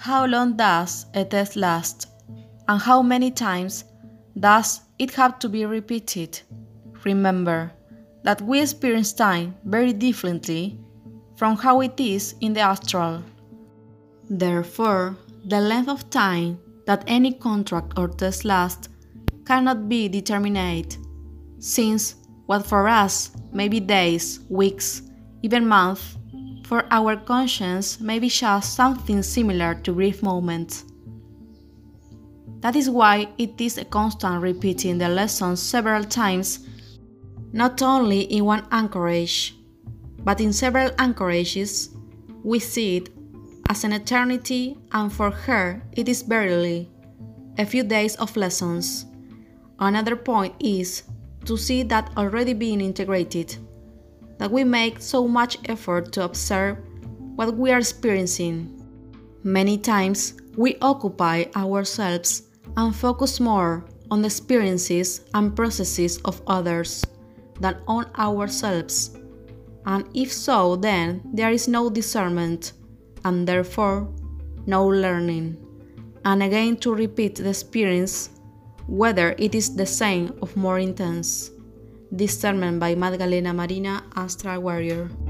How long does a test last? And how many times does it have to be repeated? Remember that we experience time very differently from how it is in the astral. Therefore, the length of time that any contract or test lasts cannot be determined, since what for us may be days, weeks, even months, for our conscience may be just something similar to brief moments. That is why it is a constant repeating the lessons several times, not only in one anchorage, but in several anchorages. We see it as an eternity, and for her it is barely a few days of lessons. Another point is to see that already being integrated, that we make so much effort to observe what we are experiencing. Many times we occupy ourselves and focus more on the experiences and processes of others than on ourselves. And if so, then there is no discernment and therefore no learning. And again, to repeat the experience, whether it is the same or more intense. Discernment by Magdalena Marina, Astral Warrior.